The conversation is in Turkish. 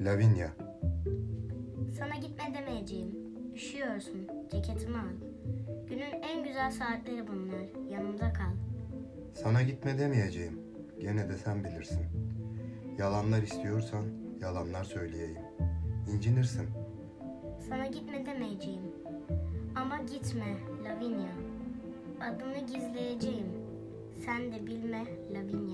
Lavinia. Sana gitme demeyeceğim. Üşüyorsun. Ceketimi al. Günün en güzel saatleri bunlar. Yanımda kal. Sana gitme demeyeceğim. Gene de sen bilirsin. Yalanlar istiyorsan yalanlar söyleyeyim. İncinirsin. Sana gitme demeyeceğim. Ama gitme Lavinia. Adını gizleyeceğim. Sen de bilme Lavinia.